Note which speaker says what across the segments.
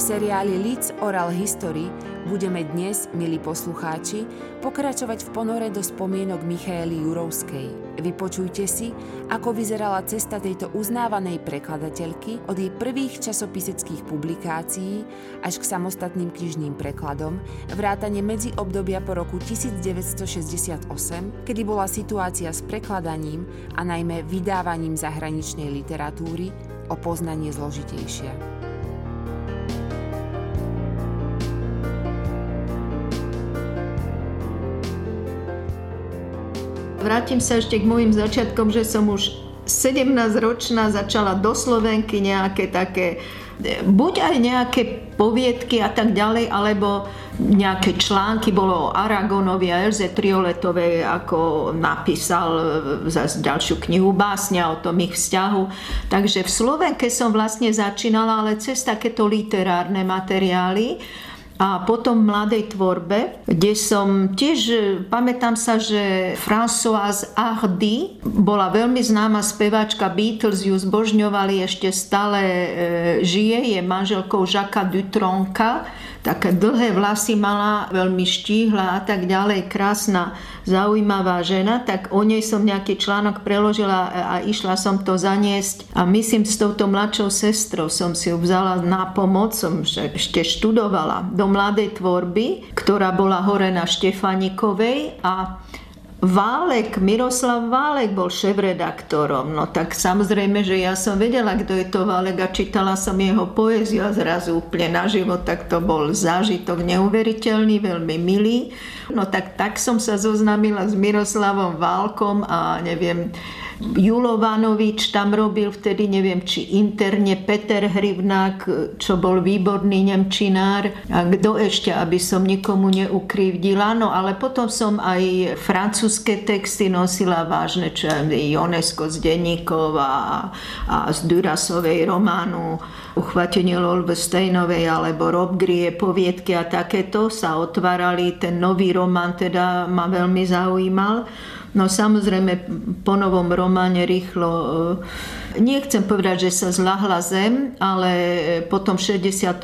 Speaker 1: V seriáli Leeds Oral History budeme dnes, milí poslucháči, pokračovať v ponore do spomienok Michaely Jurovskej. Vypočujte si, ako vyzerala cesta tejto uznávanej prekladateľky od jej prvých časopiseckých publikácií až k samostatným knižným prekladom, vrátane medzi obdobia po roku 1968, kedy bola situácia s prekladaním a najmä vydávaním zahraničnej literatúry o poznanie zložitejšia.
Speaker 2: Vrátim sa ešte k môjim začiatkom, že som už 17-ročná začala do Slovenky nejaké také buď aj nejaké poviedky a tak ďalej, alebo nejaké články, bolo o Aragonovi a Elze Trioletovej, ako napísal zase ďalšiu knihu básňa o tom ich vzťahu. Takže v Slovenke som vlastne začínala, ale cez takéto literárne materiály a potom mladej tvorbe, kde som tiež, pamätám sa, že Françoise Hardy bola veľmi známa speváčka Beatles, ju zbožňovali, ešte stále e, žije, je manželkou Jacques Dutronka, také dlhé vlasy mala, veľmi štíhla a tak ďalej, krásna, zaujímavá žena, tak o nej som nejaký článok preložila a išla som to zaniesť. A myslím s touto mladšou sestrou som si ju vzala na pomoc, som ešte študovala do mladej tvorby, ktorá bola hore na Štefanikovej a Válek, Miroslav Válek bol šéf-redaktorom. No tak samozrejme, že ja som vedela, kto je to Válek a čítala som jeho poéziu a zrazu úplne naživo, tak to bol zážitok neuveriteľný, veľmi milý. No tak, tak som sa zoznámila s Miroslavom Válkom a neviem, Julovanovič tam robil vtedy, neviem, či interne Peter Hrivnák, čo bol výborný nemčinár. A kto ešte, aby som nikomu neukrivdila. No ale potom som aj francúzske texty nosila vážne, čo Jonesko z denníkov a, a z Durasovej románu Uchvatenie Lolbe Steinovej alebo Rob Grie poviedky a takéto sa otvárali. Ten nový román teda ma veľmi zaujímal. No samozrejme po novom románe rýchlo, nechcem povedať, že sa zlahla zem, ale po tom 68.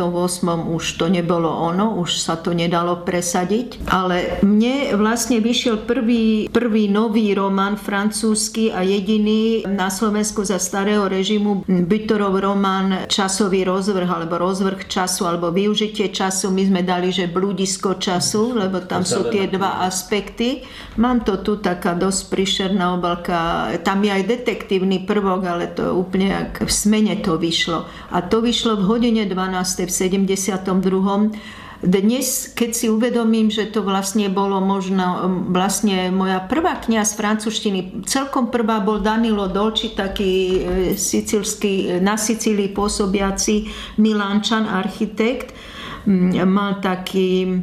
Speaker 2: už to nebolo ono, už sa to nedalo presadiť. Ale mne vlastne vyšiel prvý, prvý nový román francúzsky a jediný na Slovensku za starého režimu Bytorov román Časový rozvrh alebo rozvrh času alebo využitie času. My sme dali, že blúdisko času, lebo tam sú tie dva aspekty. Mám to tu taká dosť príšerná obalka. Tam je aj detektívny prvok, ale to úplne jak v smene to vyšlo. A to vyšlo v hodine 12. v 72. Dnes, keď si uvedomím, že to vlastne bolo možno vlastne moja prvá kniha z francúzštiny, celkom prvá bol Danilo Dolci, taký e, sicilský, na Sicílii pôsobiaci Milánčan, architekt. Mal taký,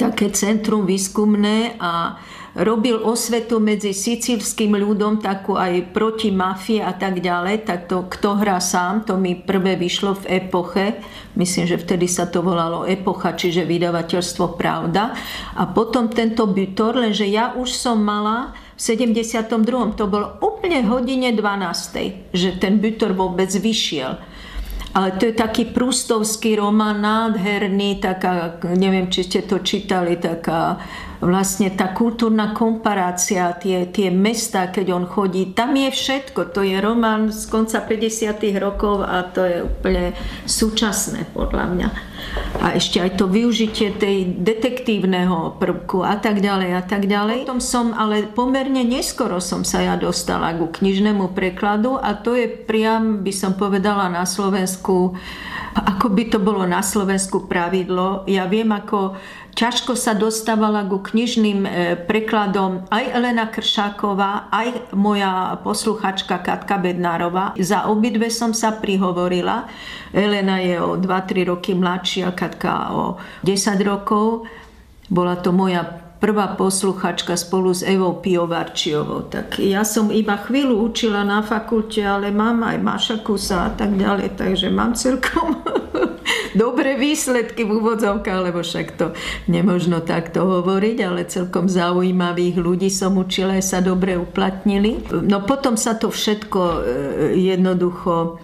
Speaker 2: také centrum výskumné a robil osvetu medzi sicílským ľudom, takú aj proti mafie a tak ďalej. Tak to Kto hrá sám, to mi prvé vyšlo v epoche. Myslím, že vtedy sa to volalo Epocha, čiže vydavateľstvo Pravda. A potom tento Butor, lenže ja už som mala v 72. To bolo úplne hodine 12. že ten Butor vôbec vyšiel. Ale to je taký prústovský román, nádherný, taká, neviem, či ste to čítali, taká vlastne tá kultúrna komparácia, tie, tie mesta, keď on chodí, tam je všetko. To je román z konca 50. rokov a to je úplne súčasné podľa mňa. A ešte aj to využitie tej detektívneho prvku a tak ďalej a tak ďalej. Potom som, ale pomerne neskoro som sa ja dostala ku knižnému prekladu a to je priam, by som povedala, na Slovensku ako by to bolo na Slovensku pravidlo. Ja viem, ako ťažko sa dostávala ku knižným e, prekladom aj Elena Kršáková, aj moja posluchačka Katka Bednárová. Za obidve som sa prihovorila. Elena je o 2-3 roky mladšia, Katka o 10 rokov. Bola to moja prvá posluchačka spolu s Evou Piovarčiovou. Tak ja som iba chvíľu učila na fakulte, ale mám aj Maša Kusa a tak ďalej, takže mám celkom dobré výsledky v úvodzovkách, lebo však to nemožno takto hovoriť, ale celkom zaujímavých ľudí som učila, sa dobre uplatnili. No potom sa to všetko e, jednoducho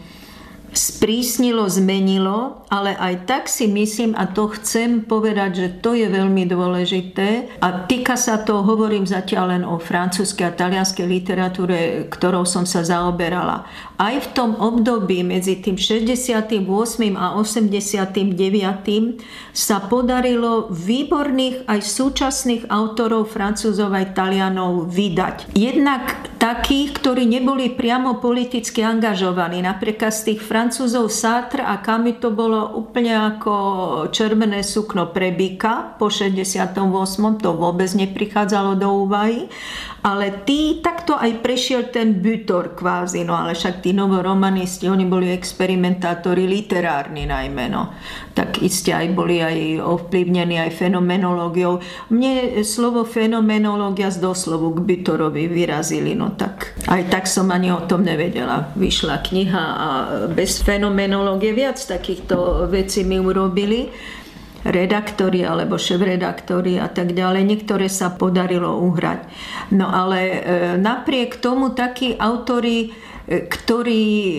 Speaker 2: sprísnilo, zmenilo ale aj tak si myslím, a to chcem povedať, že to je veľmi dôležité a týka sa to, hovorím zatiaľ len o francúzskej a talianskej literatúre, ktorou som sa zaoberala. Aj v tom období medzi tým 68. a 89. sa podarilo výborných aj súčasných autorov francúzov aj talianov vydať. Jednak takých, ktorí neboli priamo politicky angažovaní. Napríklad z tých francúzov Sartre a Camus to bolo úplne ako červené sukno pre byka po 68. To vôbec neprichádzalo do úvahy. Ale tí, takto aj prešiel ten Butor kvázi, no ale však tí novoromanisti, oni boli experimentátori literárni najmä, no. Tak iste aj boli aj ovplyvnení aj fenomenológiou. Mne slovo fenomenológia z doslovu k Butorovi vyrazili, no tak aj tak som ani o tom nevedela. Vyšla kniha a bez fenomenológie viac takýchto vecí mi urobili redaktori alebo šéf-redaktori a tak ďalej. Niektoré sa podarilo uhrať. No ale e, napriek tomu takí autory ktorí e,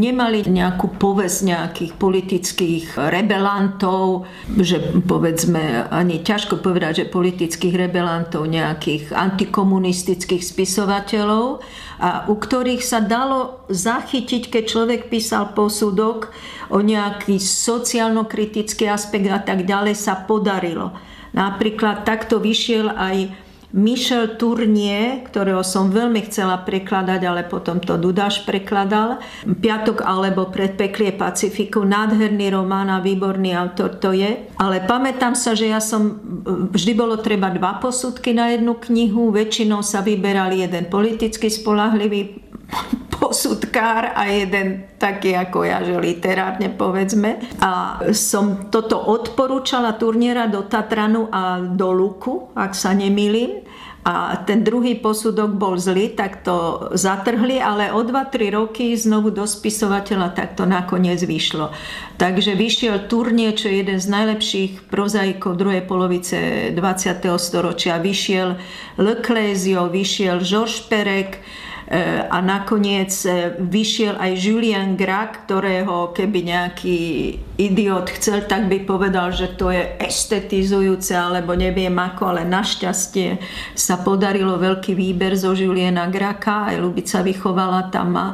Speaker 2: nemali nejakú povesť nejakých politických rebelantov, že povedzme, ani ťažko povedať, že politických rebelantov, nejakých antikomunistických spisovateľov, a u ktorých sa dalo zachytiť, keď človek písal posudok o nejaký sociálno-kritický aspekt a tak ďalej, sa podarilo. Napríklad takto vyšiel aj Michel Tournier, ktorého som veľmi chcela prekladať, ale potom to Dudáš prekladal. Piatok alebo Predpeklie Pacifiku, nádherný román a výborný autor to je. Ale pamätám sa, že ja som, vždy bolo treba dva posudky na jednu knihu, väčšinou sa vyberal jeden politicky spolahlivý posudkár a jeden taký ako ja, že literárne povedzme. A som toto odporúčala turniera do Tatranu a do Luku, ak sa nemýlim a ten druhý posudok bol zlý, tak to zatrhli, ale o 2-3 roky znovu do spisovateľa tak to nakoniec vyšlo. Takže vyšiel Turnie, čo je jeden z najlepších prozaikov druhej polovice 20. storočia. Vyšiel Leclésio, vyšiel Georges Perek, a nakoniec e, vyšiel aj Julien Grach, ktorého keby nejaký idiot chcel, tak by povedal, že to je estetizujúce, alebo neviem ako, ale našťastie sa podarilo veľký výber zo Juliena Graka, aj Lubica vychovala tam má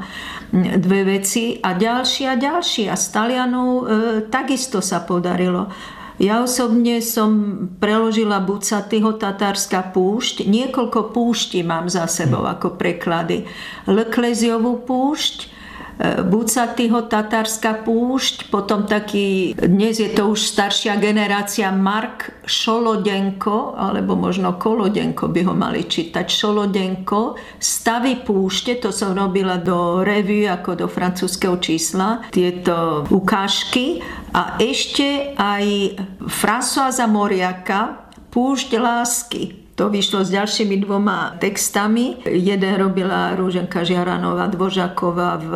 Speaker 2: dve veci a ďalšie a ďalšie. A z Talianov e, takisto sa podarilo. Ja osobne som preložila Bucatyho Tatárska púšť. Niekoľko púšti mám za sebou ako preklady. Lekleziovú púšť, Bucatyho Tatárska púšť, potom taký, dnes je to už staršia generácia, Mark Šolodenko, alebo možno Kolodenko by ho mali čítať, Šolodenko, Stavy púšte, to som robila do revue ako do francúzského čísla, tieto ukážky. A ešte aj Françoisa Moriaka, Púšť lásky to vyšlo s ďalšími dvoma textami. Jeden robila Rúženka Žiaranová Dvožaková v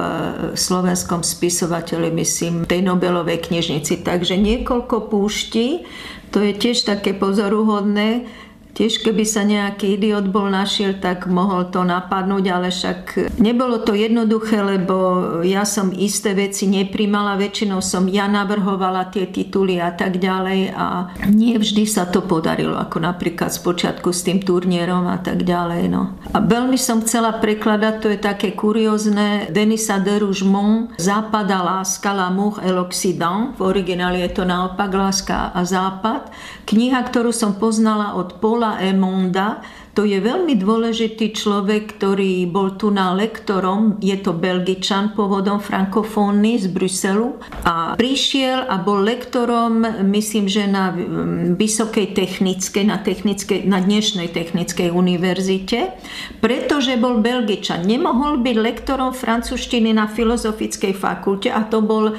Speaker 2: slovenskom spisovateľi, myslím, tej Nobelovej knižnici. Takže niekoľko púští, to je tiež také pozoruhodné, Tiež keby sa nejaký idiot bol našiel, tak mohol to napadnúť, ale však nebolo to jednoduché, lebo ja som isté veci neprimala, väčšinou som ja navrhovala tie tituly a tak ďalej a nie vždy sa to podarilo, ako napríklad spočiatku s tým turnierom a tak ďalej. No. A veľmi som chcela prekladať, to je také kuriózne, Denisa de Rougemont, Západa láska, L'amour et l'Occident, v origináli je to naopak Láska a Západ, kniha, ktorú som poznala od Paul Paula Emonda. To je veľmi dôležitý človek, ktorý bol tu na lektorom. Je to belgičan pôvodom frankofónny z Bruselu. A prišiel a bol lektorom, myslím, že na vysokej technickej, na, technickej, na dnešnej technickej univerzite, pretože bol belgičan. Nemohol byť lektorom francúzštiny na filozofickej fakulte a to bol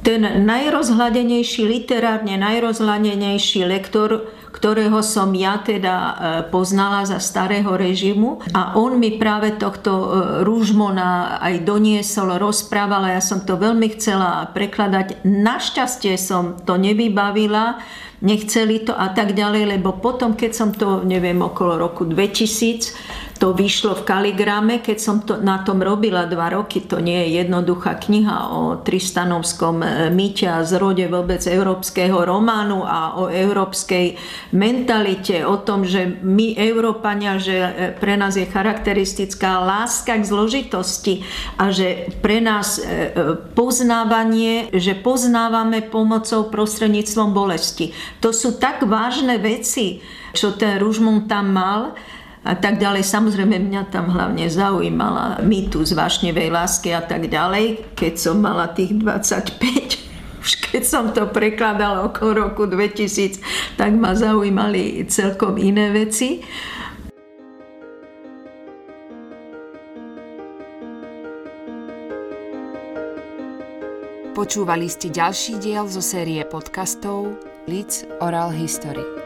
Speaker 2: ten najrozhľadenejší, literárne najrozhľadenejší lektor, ktorého som ja teda e, poznala za starého režimu a on mi práve tohto e, Rúžmona aj doniesol, rozprával a ja som to veľmi chcela prekladať. Našťastie som to nevybavila, nechceli to a tak ďalej, lebo potom, keď som to, neviem, okolo roku 2000, to vyšlo v Kaligrame, keď som to, na tom robila dva roky. To nie je jednoduchá kniha o Tristanovskom e, mýte a zrode vôbec európskeho románu a o európskej mentalite, o tom, že my, Európania, že e, pre nás je charakteristická láska k zložitosti a že pre nás e, poznávanie, že poznávame pomocou prostredníctvom bolesti. To sú tak vážne veci, čo ten Ružmund tam mal, a tak ďalej. Samozrejme mňa tam hlavne zaujímala mýtus vášnevej lásky a tak ďalej. Keď som mala tých 25, už keď som to prekladala okolo roku 2000, tak ma zaujímali celkom iné veci.
Speaker 1: Počúvali ste ďalší diel zo série podcastov Leeds Oral History.